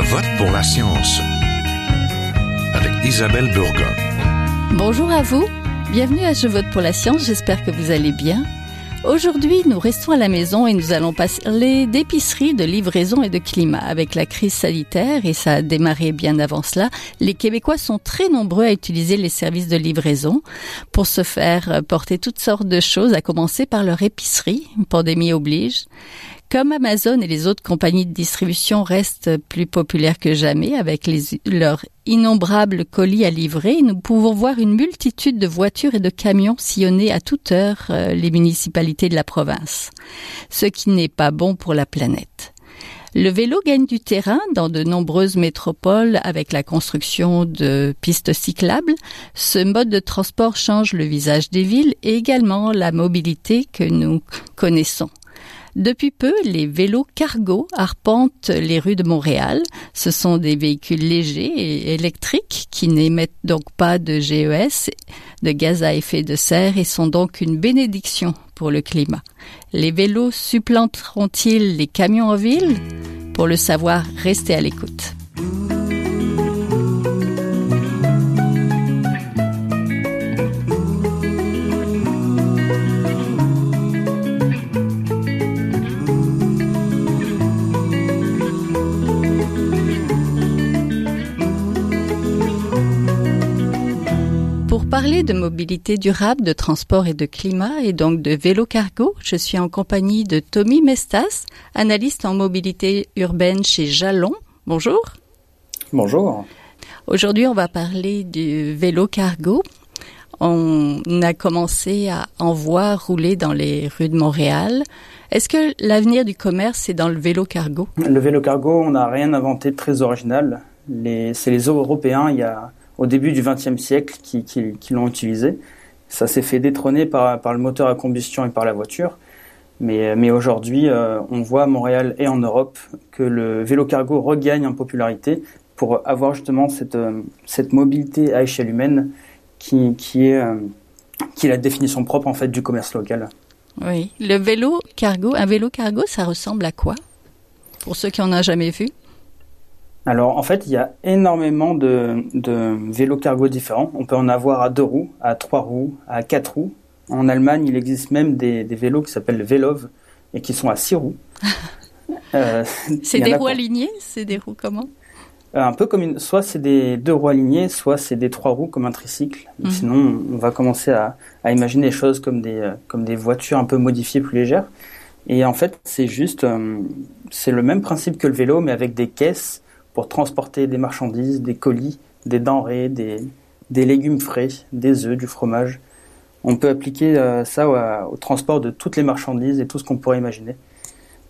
Je vote pour la science avec Isabelle Burgon. Bonjour à vous, bienvenue à Je vote pour la science, j'espère que vous allez bien. Aujourd'hui, nous restons à la maison et nous allons parler d'épicerie, de livraison et de climat. Avec la crise sanitaire, et ça a démarré bien avant cela, les Québécois sont très nombreux à utiliser les services de livraison pour se faire porter toutes sortes de choses, à commencer par leur épicerie, pandémie oblige. Comme Amazon et les autres compagnies de distribution restent plus populaires que jamais avec leurs innombrables colis à livrer, nous pouvons voir une multitude de voitures et de camions sillonner à toute heure euh, les municipalités de la province, ce qui n'est pas bon pour la planète. Le vélo gagne du terrain dans de nombreuses métropoles avec la construction de pistes cyclables. Ce mode de transport change le visage des villes et également la mobilité que nous connaissons. Depuis peu, les vélos cargo arpentent les rues de Montréal. Ce sont des véhicules légers et électriques qui n'émettent donc pas de GES, de gaz à effet de serre et sont donc une bénédiction pour le climat. Les vélos supplanteront-ils les camions en ville? Pour le savoir, restez à l'écoute. Parler de mobilité durable, de transport et de climat et donc de vélo cargo, je suis en compagnie de Tommy Mestas, analyste en mobilité urbaine chez Jalon. Bonjour. Bonjour. Aujourd'hui, on va parler du vélo cargo. On a commencé à en voir rouler dans les rues de Montréal. Est-ce que l'avenir du commerce est dans le vélo cargo? Le vélo cargo, on n'a rien inventé de très original. c'est les Européens, il y a au début du XXe siècle qui, l'ont utilisé. Ça s'est fait détrôner par, le moteur à combustion et par la voiture. Mais, aujourd'hui, euh, on voit à Montréal et en Europe que le vélo cargo regagne en popularité pour avoir justement cette, euh, mobilité à échelle humaine qui, qui, est, euh, la définition propre du commerce local. Oui, le vélo cargo, un vélo cargo, ça ressemble à quoi? Pour ceux qui en ont jamais vu? Alors en fait, il y a énormément de, vélos cargo différents. On peut en avoir à deux roues, à trois roues, à quatre roues. En Allemagne, il existe même des, vélos qui s'appellent Velov et qui sont à six roues. Euh, c'est des roues alignées? C'est des roues comment? Euh, un peu comme une, soit c'est des deux roues alignées, soit c'est des trois roues comme un tricycle. Mhm. Sinon, on va commencer à, imaginer les choses comme des, euh, comme des voitures un peu modifiées, plus légères. Et en fait, c'est juste, c'est le même principe que le vélo, mais avec des caisses pour transporter des marchandises, des colis, des denrées, des, légumes frais, des œufs, du fromage. On peut appliquer euh, ça au, transport de toutes les marchandises et tout ce qu'on pourrait imaginer.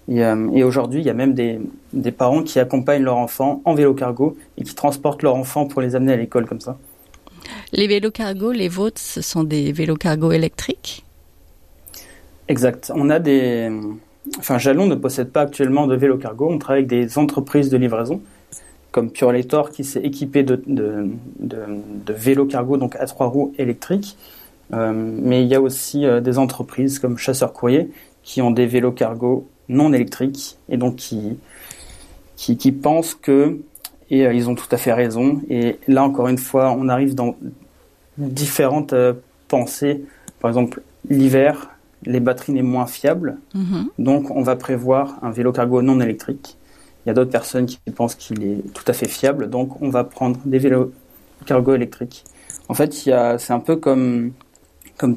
Et, euh, aujourd'hui, il y a même des, parents qui accompagnent leurs enfants en vélo cargo et qui transportent leurs enfants pour les amener à l'école comme ça. Les vélos cargo, les vôtres, ce sont des vélos cargo électriques? Exact. On a des. Enfin, Jalon ne possède pas actuellement de vélo cargo. On travaille avec des entreprises de livraison comme Purelator qui s'est équipé de, de, de, vélos cargo, donc à trois roues électriques. Euh, mais il y a aussi euh, des entreprises comme Chasseur Courrier qui ont des vélos cargo non électriques et donc qui, qui, pensent que, et euh, ils ont tout à fait raison, et là encore une fois, on arrive dans différentes pensées. Par exemple, l'hiver, les batteries n'est moins fiables, mm-hmm. donc on va prévoir un vélo cargo non électrique. Il y a d'autres personnes qui pensent qu'il est tout à fait fiable, donc on va prendre des vélos cargo électriques. En fait, c'est un peu comme,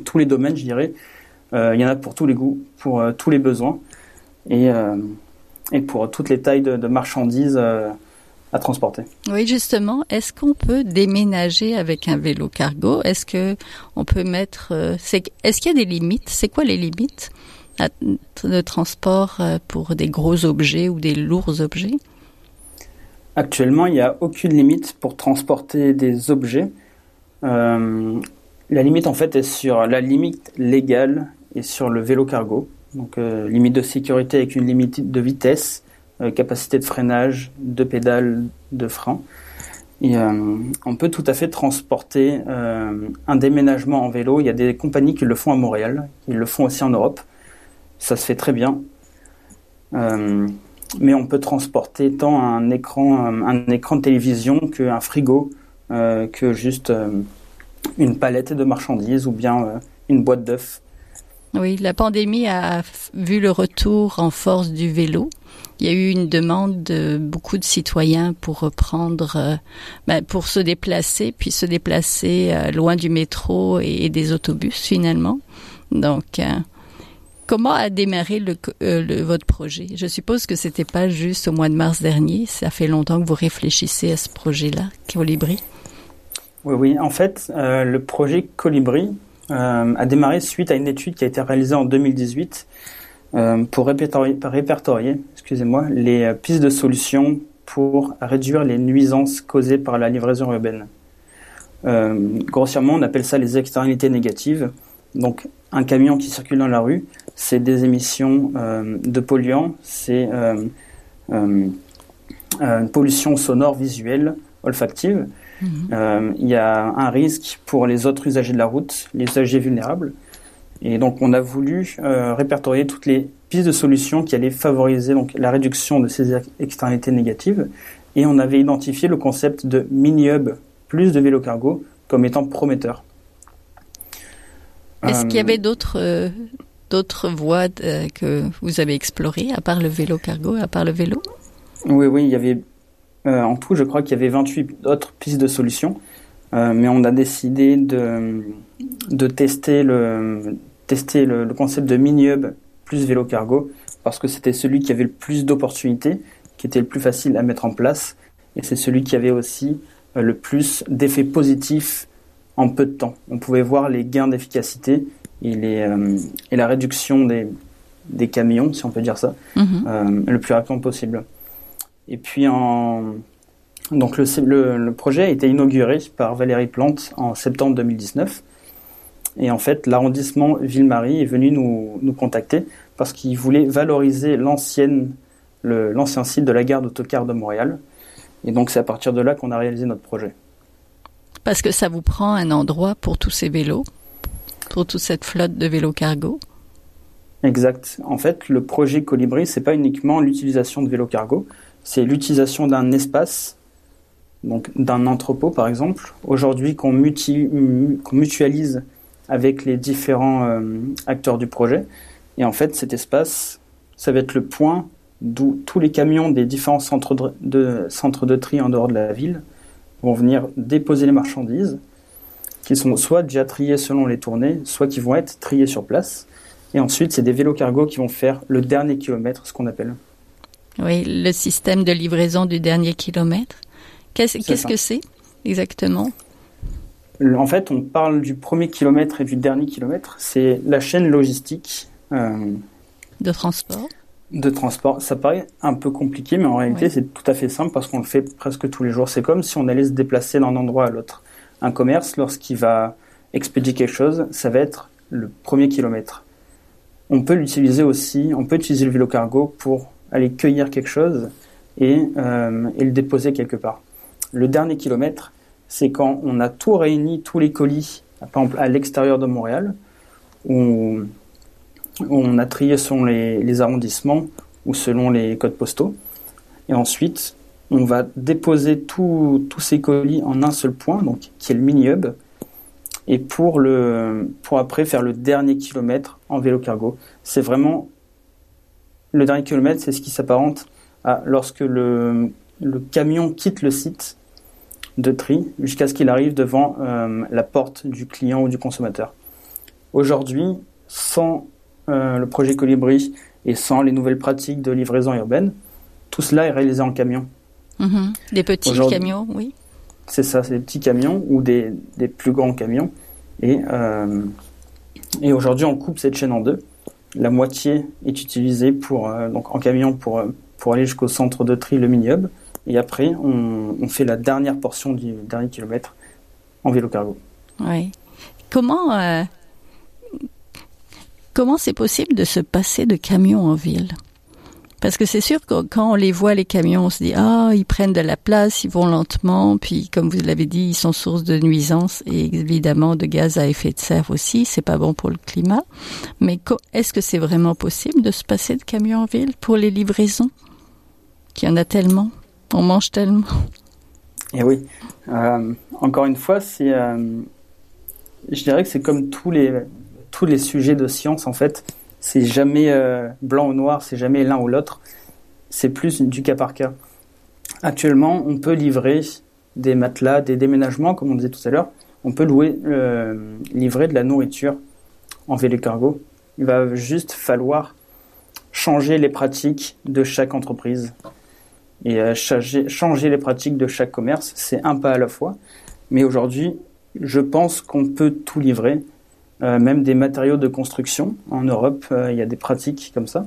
tous les domaines, je dirais. Euh, il y en a pour tous les goûts, pour euh, tous les besoins et, euh, et pour toutes les tailles de, marchandises à transporter. Oui, justement, est-ce qu'on peut déménager avec un vélo cargo? Est-ce que peut mettre Est-ce qu'il y a des limites? C'est quoi les limites? De transport euh, pour des gros objets ou des lourds objets? Actuellement, il n'y a aucune limite pour transporter des objets. Euh, la limite, en fait, est sur la limite légale et sur le vélo cargo. Donc, euh, limite de sécurité avec une limite de vitesse, capacité de freinage, de pédales, de frein. On peut tout à fait transporter un déménagement en vélo. Il y a des compagnies qui le font à Montréal, ils le font aussi en Europe ça se fait très bien. Euh, mais on peut transporter tant un écran, un écran de télévision qu'un frigo, que juste une palette de marchandises ou bien une boîte d'œufs. Oui, la pandémie a vu le retour en force du vélo. Il y a eu une demande de beaucoup de citoyens pour reprendre, euh, ben, pour se déplacer, puis se déplacer euh, loin du métro et, des autobus finalement. Donc, euh, comment a démarré le, votre projet? Je suppose que c'était pas juste au mois de mars dernier. Ça fait longtemps que vous réfléchissez à ce projet-là, Colibri. Oui, oui. En fait, le projet Colibri euh, a démarré suite à une étude qui a été réalisée en 2018 euh, pour répertorier, répertorier excusez-moi, les euh, pistes de solutions pour réduire les nuisances causées par la livraison urbaine. grossièrement, on appelle ça les externalités négatives. Donc, un camion qui circule dans la rue, c'est des émissions de polluants, c'est une pollution sonore, visuelle, olfactive. Mhm. Euh, il y a un risque pour les autres usagers de la route, les usagers vulnérables. Et donc, on a voulu euh, répertorier toutes les pistes de solutions qui allaient favoriser donc, la réduction de ces externalités négatives. Et on avait identifié le concept de mini-hub plus de vélo cargo comme étant prometteur. Est-ce qu'il y avait d'autres d'autres voies que vous avez explorées à part le vélo cargo, à part le vélo? Oui, oui, il y avait euh, en tout, je crois qu'il y avait 28 autres pistes de solutions, euh, mais on a décidé de, de tester, le, tester le, concept de mini-hub plus vélo cargo parce que c'était celui qui avait le plus d'opportunités, qui était le plus facile à mettre en place, et c'est celui qui avait aussi euh, le plus d'effets positifs en peu de temps. On pouvait voir les gains d'efficacité et, et la réduction des, des camions, si on peut dire ça, mhm. le plus rapidement possible. Et puis en donc le, le, projet a été inauguré par Valérie Plante en septembre 2019. Et en fait, l'arrondissement Ville-Marie est venu nous, nous contacter parce qu'il voulait valoriser l'ancienne, l'ancien site de la gare d'autocar de Montréal. Et donc c'est à partir de là qu'on a réalisé notre projet. Parce que ça vous prend un endroit pour tous ces vélos, pour toute cette flotte de vélos cargo. Exact. En fait, le projet Colibri, c'est pas uniquement l'utilisation de vélos cargo, c'est l'utilisation d'un espace, donc d'un entrepôt par exemple, aujourd'hui qu'on mutualise avec les différents euh, acteurs du projet. Et en fait, cet espace, ça va être le point d'où tous les camions des différents centres de, centres de tri en dehors de la ville vont venir déposer les marchandises, qui sont soit déjà triées selon les tournées, soit qui vont être triées sur place. Et ensuite, c'est des vélos cargo qui vont faire le dernier kilomètre, ce qu'on appelle. Oui, le système de livraison du dernier kilomètre. Qu'est-ce que c'est exactement? En fait, on parle du premier kilomètre et du dernier kilomètre. C'est la chaîne logistique. Euh, de transport de transport. Ça paraît un peu compliqué, mais en réalité, c'est tout à fait simple parce qu'on le fait presque tous les jours. C'est comme si on allait se déplacer d'un endroit à l'autre. Un commerce, lorsqu'il va expédier quelque chose, ça va être le premier kilomètre. On peut l'utiliser aussi, on peut utiliser le vélo cargo pour aller cueillir quelque chose et, euh, et le déposer quelque part. Le dernier kilomètre, c'est quand on a tout réuni, tous les colis, par exemple à l'extérieur de Montréal, où on a trié selon les, arrondissements ou selon les codes postaux. Et ensuite, on va déposer tous ces colis en un seul point, donc qui est le mini-hub, et pour, le, pour après faire le dernier kilomètre en vélo cargo. C'est vraiment le dernier kilomètre, c'est ce qui s'apparente à lorsque le, camion quitte le site de tri jusqu'à ce qu'il arrive devant euh, la porte du client ou du consommateur. Aujourd'hui, sans le projet Colibri et sans les nouvelles pratiques de livraison urbaine, tout cela est réalisé en camion. Mm-hmm. Des petits camions, oui. C'est ça, c'est des petits camions ou des, plus grands camions. Et, euh, et aujourd'hui, on coupe cette chaîne en deux la moitié est utilisée pour, euh, donc en camion pour, euh, pour aller jusqu'au centre de tri, le mini-hub. Et après, on, on, fait la dernière portion du dernier kilomètre en vélo cargo. Oui. Comment euh, comment c'est possible de se passer de camion en ville? Parce que c'est sûr que quand on les voit, les camions, on se dit, ah, ils prennent de la place, ils vont lentement, puis comme vous l'avez dit, ils sont source de nuisances et évidemment de gaz à effet de serre aussi, c'est pas bon pour le climat. Mais est-ce que c'est vraiment possible de se passer de camions en ville pour les livraisons? qu'il y en a tellement, on mange tellement. Et oui, euh, encore une fois, c'est, euh, je dirais que c'est comme tous les tous les sujets de science en fait, c'est jamais euh, blanc ou noir, c'est jamais l'un ou l'autre, c'est plus du cas par cas. Actuellement, on peut livrer des matelas, des déménagements, comme on disait tout à l'heure, on peut louer, livrer de la nourriture en vélo cargo. Il va juste falloir changer les pratiques de chaque entreprise et euh, changer, les pratiques de chaque commerce. C'est un pas à la fois. Mais aujourd'hui, je pense qu'on peut tout livrer, euh, même des matériaux de construction. En Europe, euh, il y a des pratiques comme ça.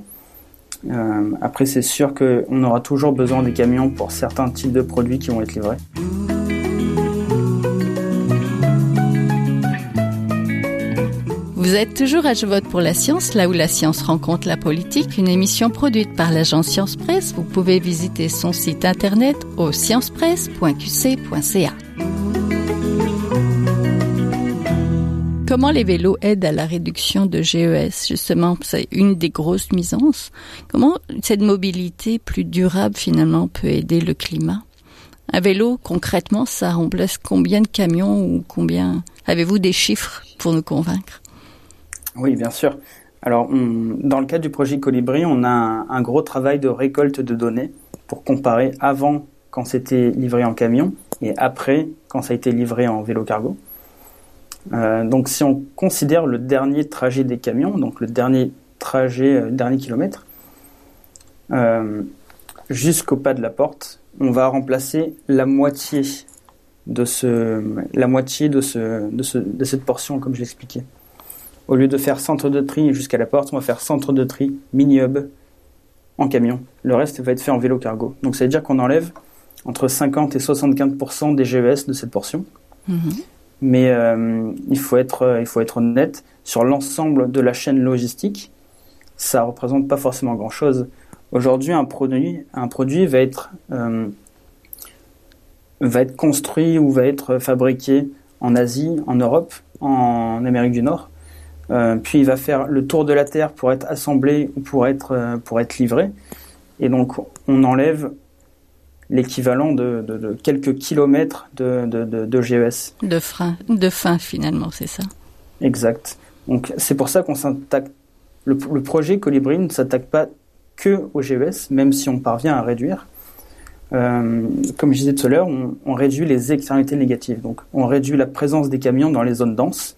après, c'est sûr qu'on aura toujours besoin des camions pour certains types de produits qui vont être livrés. Vous êtes toujours à Je vote pour la science, là où la science rencontre la politique, une émission produite par l'agence Science Presse. Vous pouvez visiter son site internet au sciencepresse.qc.ca. Comment les vélos aident à la réduction de GES Justement, c'est une des grosses nuisances. Comment cette mobilité plus durable finalement peut aider le climat? Un vélo, concrètement, ça remplace combien de camions ou combien? Avez-vous des chiffres pour nous convaincre? Oui, bien sûr. Alors, dans le cadre du projet Colibri, on a un, gros travail de récolte de données pour comparer avant quand c'était livré en camion et après quand ça a été livré en vélo cargo. Euh, donc, si on considère le dernier trajet des camions, donc le dernier trajet, euh, dernier kilomètre, euh, jusqu'au pas de la porte, on va remplacer la moitié de ce, la moitié de ce, de, ce, de cette portion, comme je l'expliquais. Au lieu de faire centre de tri jusqu'à la porte, on va faire centre de tri, mini-hub, en camion. Le reste va être fait en vélo cargo. Donc ça veut dire qu'on enlève entre 50 et 75% des GES de cette portion. Mhm. Mais euh, il, faut être, euh, il faut être honnête, sur l'ensemble de la chaîne logistique, ça ne représente pas forcément grand-chose. Aujourd'hui, un produit, un produit va, être, euh, va être construit ou va être fabriqué en Asie, en Europe, en Amérique du Nord. Puis il va faire le tour de la Terre pour être assemblé ou pour être, pour être livré. Et donc on enlève l'équivalent de, de, quelques kilomètres de, de, GES. De frein, de fin finalement, c'est ça? Exact. Donc c'est pour ça qu'on s'attaque. Le, projet Colibri ne s'attaque pas que au GES, même si on parvient à réduire. Euh, comme je disais tout à l'heure, on, on, réduit les externalités négatives. Donc on réduit la présence des camions dans les zones denses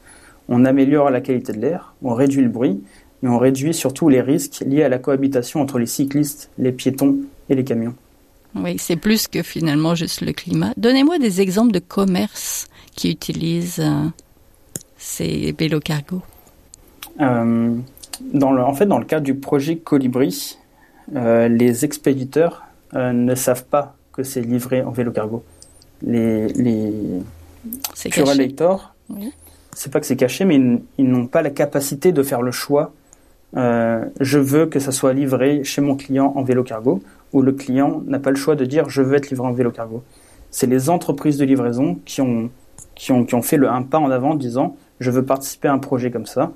on améliore la qualité de l'air, on réduit le bruit et on réduit surtout les risques liés à la cohabitation entre les cyclistes, les piétons et les camions. Oui, c'est plus que finalement juste le climat. Donnez-moi des exemples de commerces qui utilisent euh, ces vélos cargo. Euh, dans le, en fait, dans le cadre du projet Colibri, euh, les expéditeurs ne savent pas que c'est livré en vélo cargo. Les, les Pure oui c'est pas que c'est caché, mais ils, n'ont pas la capacité de faire le choix. Je veux que ça soit livré chez mon client en vélo cargo, ou le client n'a pas le choix de dire je veux être livré en vélo cargo. C'est les entreprises de livraison qui ont, qui ont, qui ont fait le un pas en avant en disant je veux participer à un projet comme ça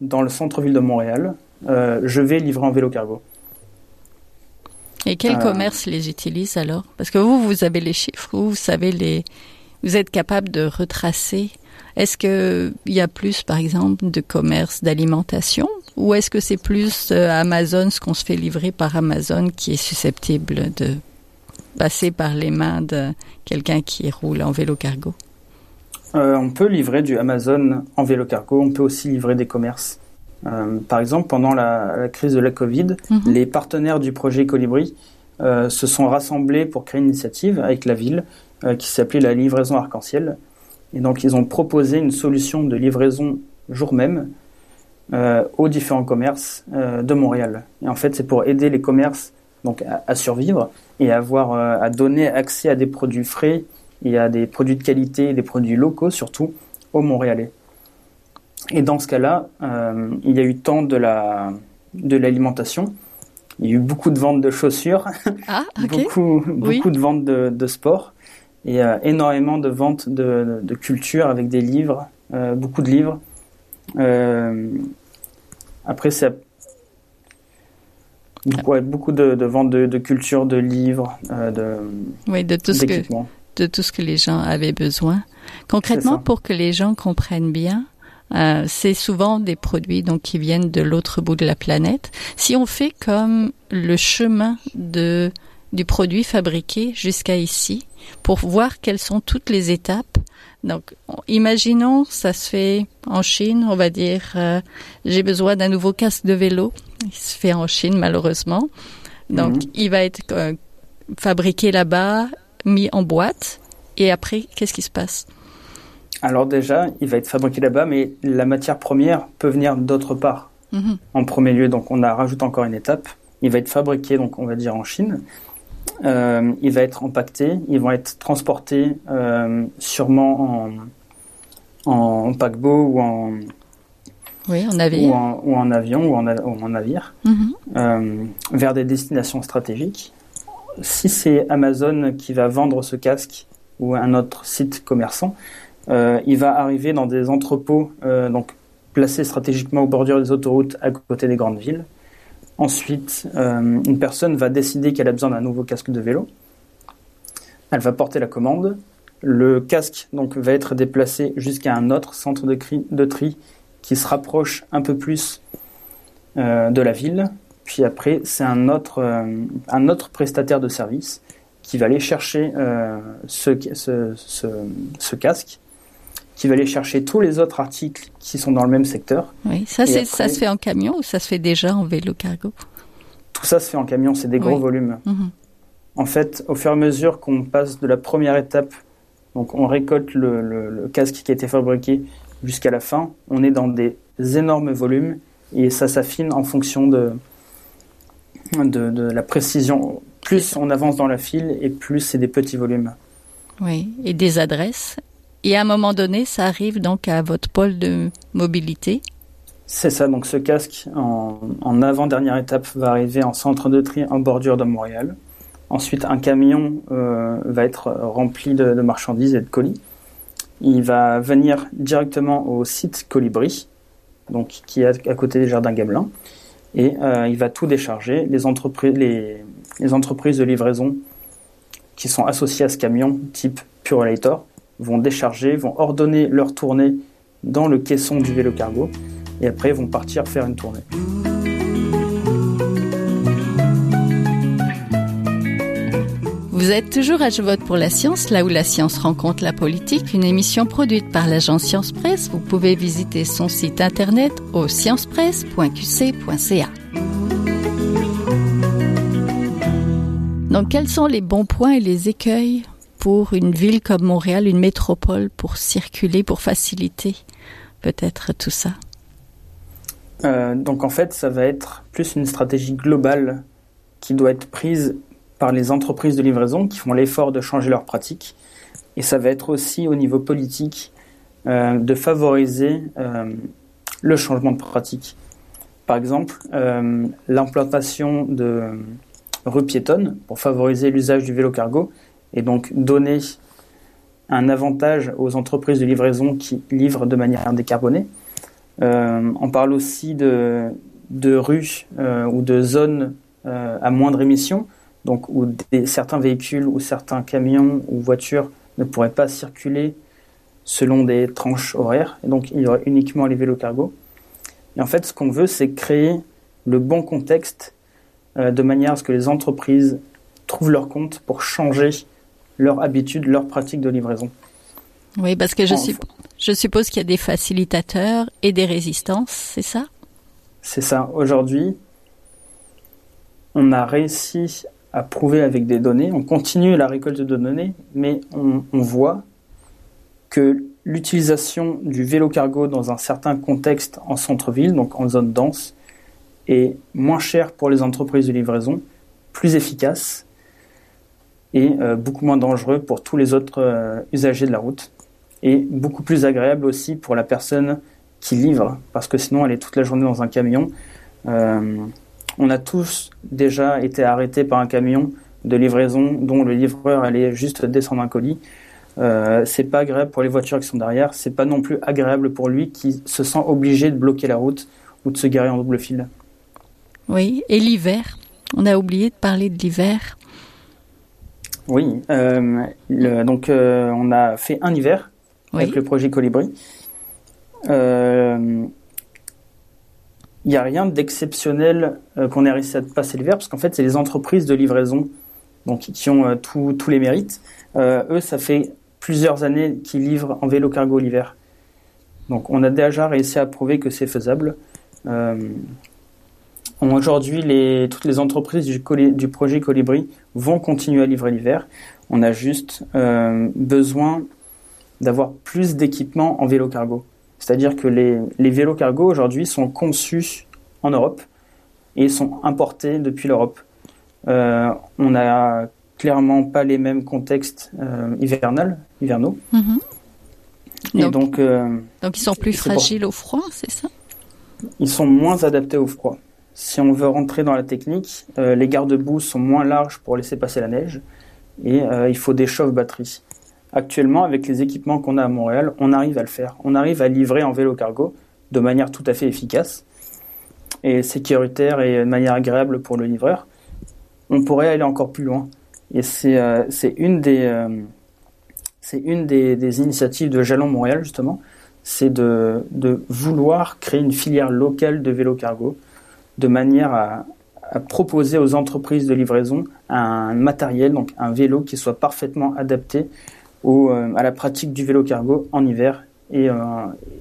dans le centre-ville de Montréal, euh, je vais livrer en vélo cargo. Et quel euh, commerce les utilise alors? Parce que vous, vous avez les chiffres, vous, vous savez les, vous êtes capable de retracer est-ce qu'il y a plus, par exemple, de commerce d'alimentation ou est-ce que c'est plus euh, Amazon, ce qu'on se fait livrer par Amazon, qui est susceptible de passer par les mains de quelqu'un qui roule en vélo cargo? Euh, On peut livrer du Amazon en vélo cargo, on peut aussi livrer des commerces. Euh, par exemple, pendant la, crise de la Covid, mhm. les partenaires du projet Colibri se sont rassemblés pour créer une initiative avec la ville qui s'appelait la livraison arc-en-ciel. Et donc, ils ont proposé une solution de livraison jour même euh, aux différents commerces euh, de Montréal. Et en fait, c'est pour aider les commerces donc à, survivre et à avoir euh, à donner accès à des produits frais et à des produits de qualité, des produits locaux surtout aux Montréalais. Et dans ce cas-là, il y a eu tant de la de l'alimentation. Il y a eu beaucoup de ventes de chaussures, ah, beaucoup, beaucoup de ventes de, de sport et énormément de ventes de, de, culture avec des livres, beaucoup de livres. Euh, après, c'est Beaucoup, beaucoup de, de ventes de, de culture, de livres, euh, de Oui, de tout ce que d'équipements. de tout ce que les gens avaient besoin. Concrètement, ça. pour que les gens comprennent bien, euh, c'est souvent des produits donc qui viennent de l'autre bout de la planète. Si on fait comme le chemin de du produit fabriqué jusqu'à ici, pour voir quelles sont toutes les étapes. Donc, on- imaginons, ça se fait en Chine, on va dire, euh, j'ai besoin d'un nouveau casque de vélo. Il se fait en Chine, malheureusement. Donc, Mhm. il va être euh, fabriqué là-bas, mis en boîte. Et après, qu'est-ce qui se passe? Alors déjà, il va être fabriqué là-bas, mais la matière première peut venir d'autre part. Mhm. En premier lieu, donc on a rajouté encore une étape. Il va être fabriqué, donc on va dire en Chine. Euh, il va être empaqueté. Ils vont être transportés euh, sûrement en, en paquebot ou en, Oui, ou en, ou en avion ou en, a- ou en navire Mhm. euh, vers des destinations stratégiques. Si c'est Amazon qui va vendre ce casque ou un autre site commerçant, il va arriver dans des entrepôts donc placés stratégiquement au bordure des autoroutes à côté des grandes villes. Ensuite, euh, une personne va décider qu'elle a besoin d'un nouveau casque de vélo. Elle va porter la commande. Le casque donc va être déplacé jusqu'à un autre centre de, tri qui se rapproche un peu plus euh, de la ville. Puis après, c'est un autre, euh, un autre prestataire de service qui va aller chercher ce casque, qui va aller chercher tous les autres articles qui sont dans le même secteur. Oui, ça, Et c'est, après- ça se fait en camion ou ça se fait déjà en vélo cargo? Tout ça se fait en camion, c'est des gros Oui. volumes. Mhm. En fait, au fur et à mesure qu'on passe de la première étape, donc on récolte le, le- le casque qui a été fabriqué jusqu'à la fin, on est dans des énormes volumes et ça s'affine en fonction de, de, de la précision. Plus on avance dans la file et plus c'est des petits volumes. Oui, et des adresses. Et à un moment donné, ça arrive donc à votre pôle de mobilité. C'est ça, donc ce casque en, avant-dernière étape va arriver en centre de tri en bordure de Montréal. Ensuite, un camion euh, va être rempli de, marchandises et de colis. Il va venir directement au site Colibri, donc qui est à côté des Jardins Gamelin, et euh, il va tout décharger. Les les, les entreprises de livraison qui sont associées à ce camion, type Purelator, vont décharger, vont ordonner leur tournée dans le caisson du vélo cargo et après vont partir faire une tournée. Vous êtes toujours à Je vote pour la science, là où la science rencontre la politique, une émission produite par l'agence Science Presse. Vous pouvez visiter son site internet au sciencepresse.qc.ca. Donc, quels sont les bons points et les écueils? Une ville comme Montréal, une métropole, pour circuler, pour faciliter peut-être tout ça Euh, donc en fait, ça va être plus une stratégie globale qui doit être prise par les entreprises de livraison qui font l'effort de changer leurs pratiques. Et ça va être aussi au niveau politique euh, de favoriser euh, le changement de pratique. Par exemple, l'implantation de rues piétonnes pour favoriser l'usage du vélo cargo et donc donner un avantage aux entreprises de livraison qui livrent de manière décarbonée. Euh, on parle aussi de, de rues euh, ou de zones euh, à moindre émission, donc où certains véhicules ou certains camions ou voitures ne pourraient pas circuler selon des tranches horaires, et donc il y aurait uniquement les vélos cargo. Et en fait, ce qu'on veut, c'est créer le bon contexte de manière à ce que les entreprises trouvent leur compte pour changer leur habitude, leur pratique de livraison. Oui, parce que je, En- supp- je suppose qu'il y a des facilitateurs et des résistances, c'est ça? C'est ça. Aujourd'hui, on a réussi à prouver avec des données, on continue la récolte de données, mais on, on voit que l'utilisation du vélo cargo dans un certain contexte en centre-ville, donc en zone dense, est moins cher pour les entreprises de livraison, plus efficace et euh, beaucoup moins dangereux pour tous les autres euh, usagers de la route et beaucoup plus agréable aussi pour la personne qui livre, parce que sinon elle est toute la journée dans un camion. Euh, on a tous déjà été arrêtés par un camion de livraison dont le livreur allait juste descendre un colis. Euh, c'est pas agréable pour les voitures qui sont derrière, c'est pas non plus agréable pour lui qui se sent obligé de bloquer la route ou de se garer en double fil. Oui, et l'hiver On a oublié de parler de l'hiver. Oui, donc on a fait un hiver avec le projet Colibri. Il n'y a rien d'exceptionnel qu'on ait réussi à passer l'hiver, parce qu'en fait, c'est les entreprises de livraison donc, qui ont tous les mérites. eux, ça fait plusieurs années qu'ils livrent en vélo cargo l'hiver. Donc on a déjà réussi à prouver que c'est faisable. Aujourd'hui, toutes les entreprises du, du, projet Colibri vont continuer à livrer l'hiver. On a juste euh, besoin d'avoir plus d'équipements en vélo cargo. C'est-à-dire que les, les vélos cargo aujourd'hui sont conçus en Europe et sont importés depuis l'Europe. Euh, on n'a clairement pas les mêmes contextes euh, hivernales, hivernaux. Mhm. Et donc, euh, donc, ils sont plus fragiles au froid, c'est ça? Ils sont moins adaptés au froid. Si on veut rentrer dans la technique, euh, les garde-boue sont moins larges pour laisser passer la neige et il faut des chauffe-batteries. Actuellement, avec les équipements qu'on a à Montréal, on arrive à le faire. On arrive à livrer en vélo cargo de manière tout à fait efficace et sécuritaire et de manière agréable pour le livreur. On pourrait aller encore plus loin. Et c'est euh, une des euh, initiatives de Jalon Montréal justement, c'est de, vouloir créer une filière locale de vélo cargo de manière à, à, proposer aux entreprises de livraison un matériel, donc un vélo qui soit parfaitement adapté au, euh, à la pratique du vélo cargo en hiver et,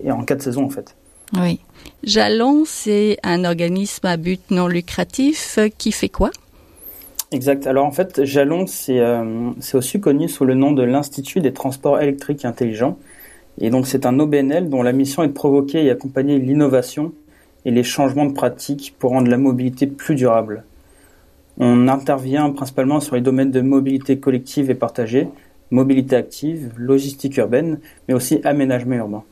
et en quatre saisons en fait. Oui. Jalon, c'est un organisme à but non lucratif qui fait quoi? Exact. Alors en fait, Jalon, euh, c'est aussi connu sous le nom de l'Institut des transports électriques intelligents. Et donc c'est un OBNL dont la mission est de provoquer et accompagner l'innovation et les changements de pratiques pour rendre la mobilité plus durable. On intervient principalement sur les domaines de mobilité collective et partagée, mobilité active, logistique urbaine, mais aussi aménagement urbain.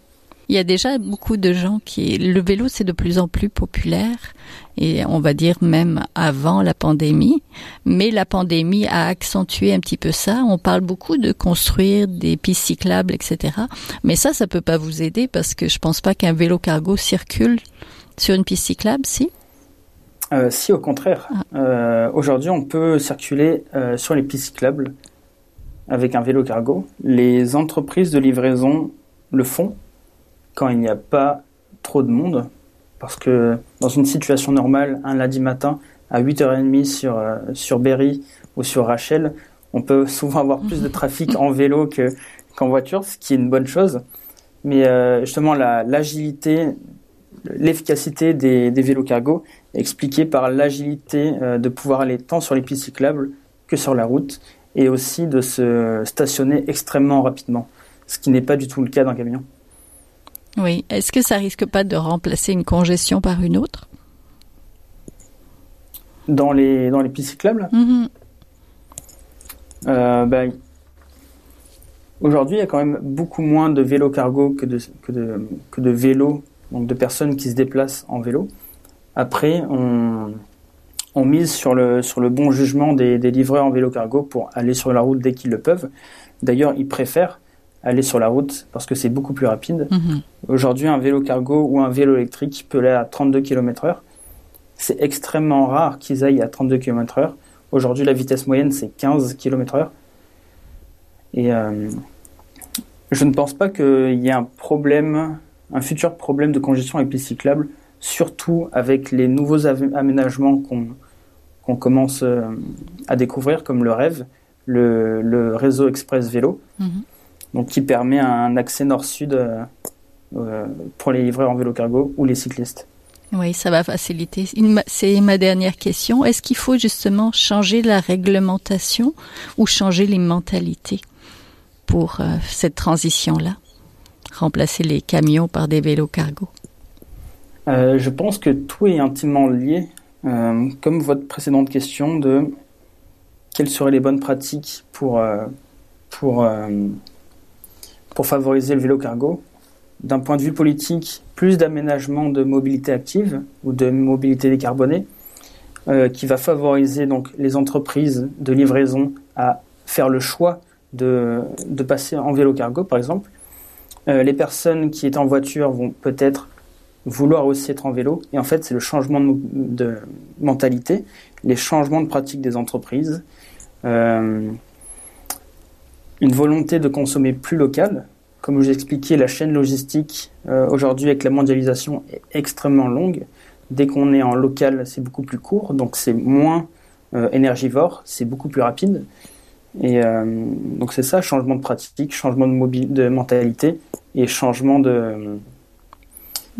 Il y a déjà beaucoup de gens qui... Le vélo, c'est de plus en plus populaire, et on va dire même avant la pandémie. Mais la pandémie a accentué un petit peu ça. On parle beaucoup de construire des pistes cyclables, etc. Mais ça, ça peut pas vous aider parce que je pense pas qu'un vélo cargo circule sur une piste cyclable, si euh, Si, au contraire. Ah. Euh, Aujourd'hui, on peut circuler euh, sur les pistes cyclables avec un vélo cargo. Les entreprises de livraison le font quand il n'y a pas trop de monde. Parce que dans une situation normale, un lundi matin, à 8h30 sur, sur Berry ou sur Rachel, on peut souvent avoir plus de trafic en vélo qu'en voiture, ce qui est une bonne chose. Mais euh, justement, l'agilité, l'efficacité des, des, vélos cargo est expliquée par l'agilité euh, de pouvoir aller tant sur les pistes cyclables que sur la route et aussi de se stationner extrêmement rapidement, ce qui n'est pas du tout le cas d'un camion. Oui. Est-ce que ça risque pas de remplacer une congestion par une autre? Dans les, dans les pistes cyclables? Mm-hmm. euh, ben, Aujourd'hui, il y a quand même beaucoup moins de vélos cargo que de, que de, que de vélos, donc de personnes qui se déplacent en vélo. Après, on, on mise sur le, sur le bon jugement des, des livreurs en vélo cargo pour aller sur la route dès qu'ils le peuvent. D'ailleurs, ils préfèrent aller sur la route parce que c'est beaucoup plus rapide. Mhm. Aujourd'hui, un vélo cargo ou un vélo électrique peut aller à 32 km heure. C'est extrêmement rare qu'ils aillent à 32 km heure. Aujourd'hui, la vitesse moyenne, c'est 15 km heure. Et euh, je ne pense pas qu'il y ait un problème, un futur problème de congestion avec les cyclables, surtout avec les nouveaux aménagements qu'on commence euh, à découvrir, comme le rêve, le, réseau express vélo. Mhm donc qui permet un accès nord-sud euh, euh, pour les livreurs en vélo cargo ou les cyclistes. Oui, ça va faciliter. C'est ma dernière question. Est-ce qu'il faut justement changer la réglementation ou changer les mentalités pour euh, cette transition-là? Remplacer les camions par des vélos cargo Je pense que tout est intimement lié. comme votre précédente question de quelles seraient les bonnes pratiques pour, pour pour favoriser le vélo cargo. D'un point de vue politique, plus d'aménagement de mobilité active ou de mobilité décarbonée, euh, qui va favoriser donc les entreprises de livraison à faire le choix de, de passer en vélo cargo, par exemple. Euh, les personnes qui étaient en voiture vont peut-être vouloir aussi être en vélo. Et en fait, c'est le changement de, mentalité. les changements de pratique des entreprises, euh, une volonté de consommer plus local. Comme je vous ai expliqué, la chaîne logistique euh, aujourd'hui avec la mondialisation est extrêmement longue. Dès qu'on est en local, c'est beaucoup plus court, donc c'est moins énergivore, c'est beaucoup plus rapide. Et donc c'est ça, changement de pratique, changement de, mobile, de mentalité et changement de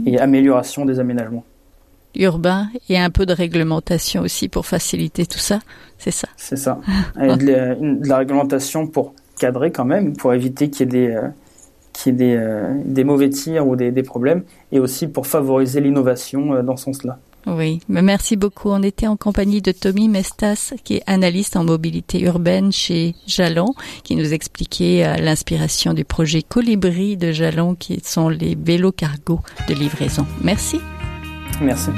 et amélioration des aménagements urbain et un peu de réglementation aussi pour faciliter tout ça, c'est ça? C'est ça. de, la, réglementation pour cadrer quand même, pour éviter qu'il y ait des, euh, des, euh, des, mauvais tirs ou des, des, problèmes, et aussi pour favoriser l'innovation euh, dans ce sens-là. Oui, mais merci beaucoup. On était en compagnie de Tommy Mestas, qui est analyste en mobilité urbaine chez Jalon, qui nous expliquait l'inspiration du projet Colibri de Jalon, qui sont les vélos cargo de livraison. Merci. Merci.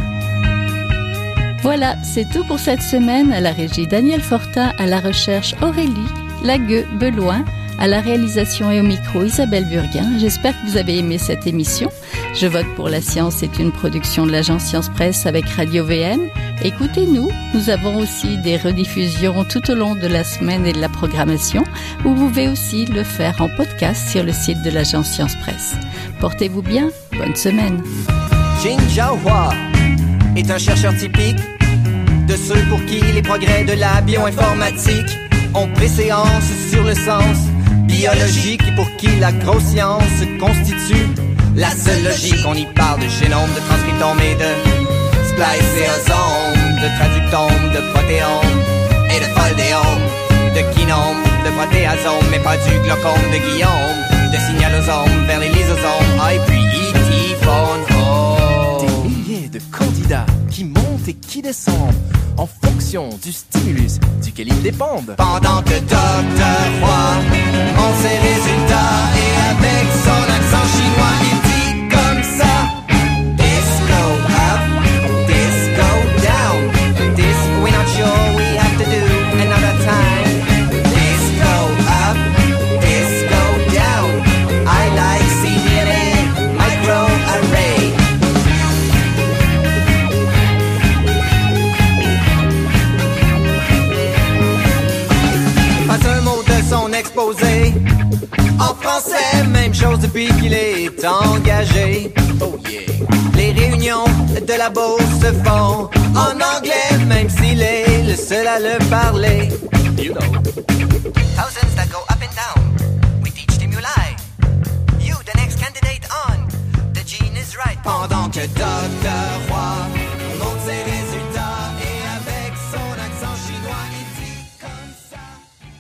Voilà, c'est tout pour cette semaine. À la régie Daniel Fortin, à la recherche Aurélie Lagueux-Beloin, à la réalisation et au micro Isabelle Burguin. J'espère que vous avez aimé cette émission. Je vote pour la science est une production de l'agence Science Presse avec Radio VN. Écoutez-nous, nous avons aussi des rediffusions tout au long de la semaine et de la programmation. Vous pouvez aussi le faire en podcast sur le site de l'agence Science Presse. Portez-vous bien, bonne semaine. Jin Hua est un chercheur typique de ceux pour qui les progrès de la bioinformatique ont préséance sur le sens biologique pour qui la grosse science constitue la seule logique. On y parle de génome, de transcriptome et de spliceosome, de traductome, de protéome et de foldéome, de kinome, de protéasome, mais pas du glaucome de Guillaume, de signalosome vers les lysosomes, ah, puis descendent en fonction du stimulus duquel ils dépendent. Pendant que Docteur Roy en ses résultats et avec son accent chinois, il bourse se font en anglais, même s'il est le seul à le parler. You know. Thousands that go up and down. We teach stimuli. You, the next candidate on. The gene is right. Pendant que. Roy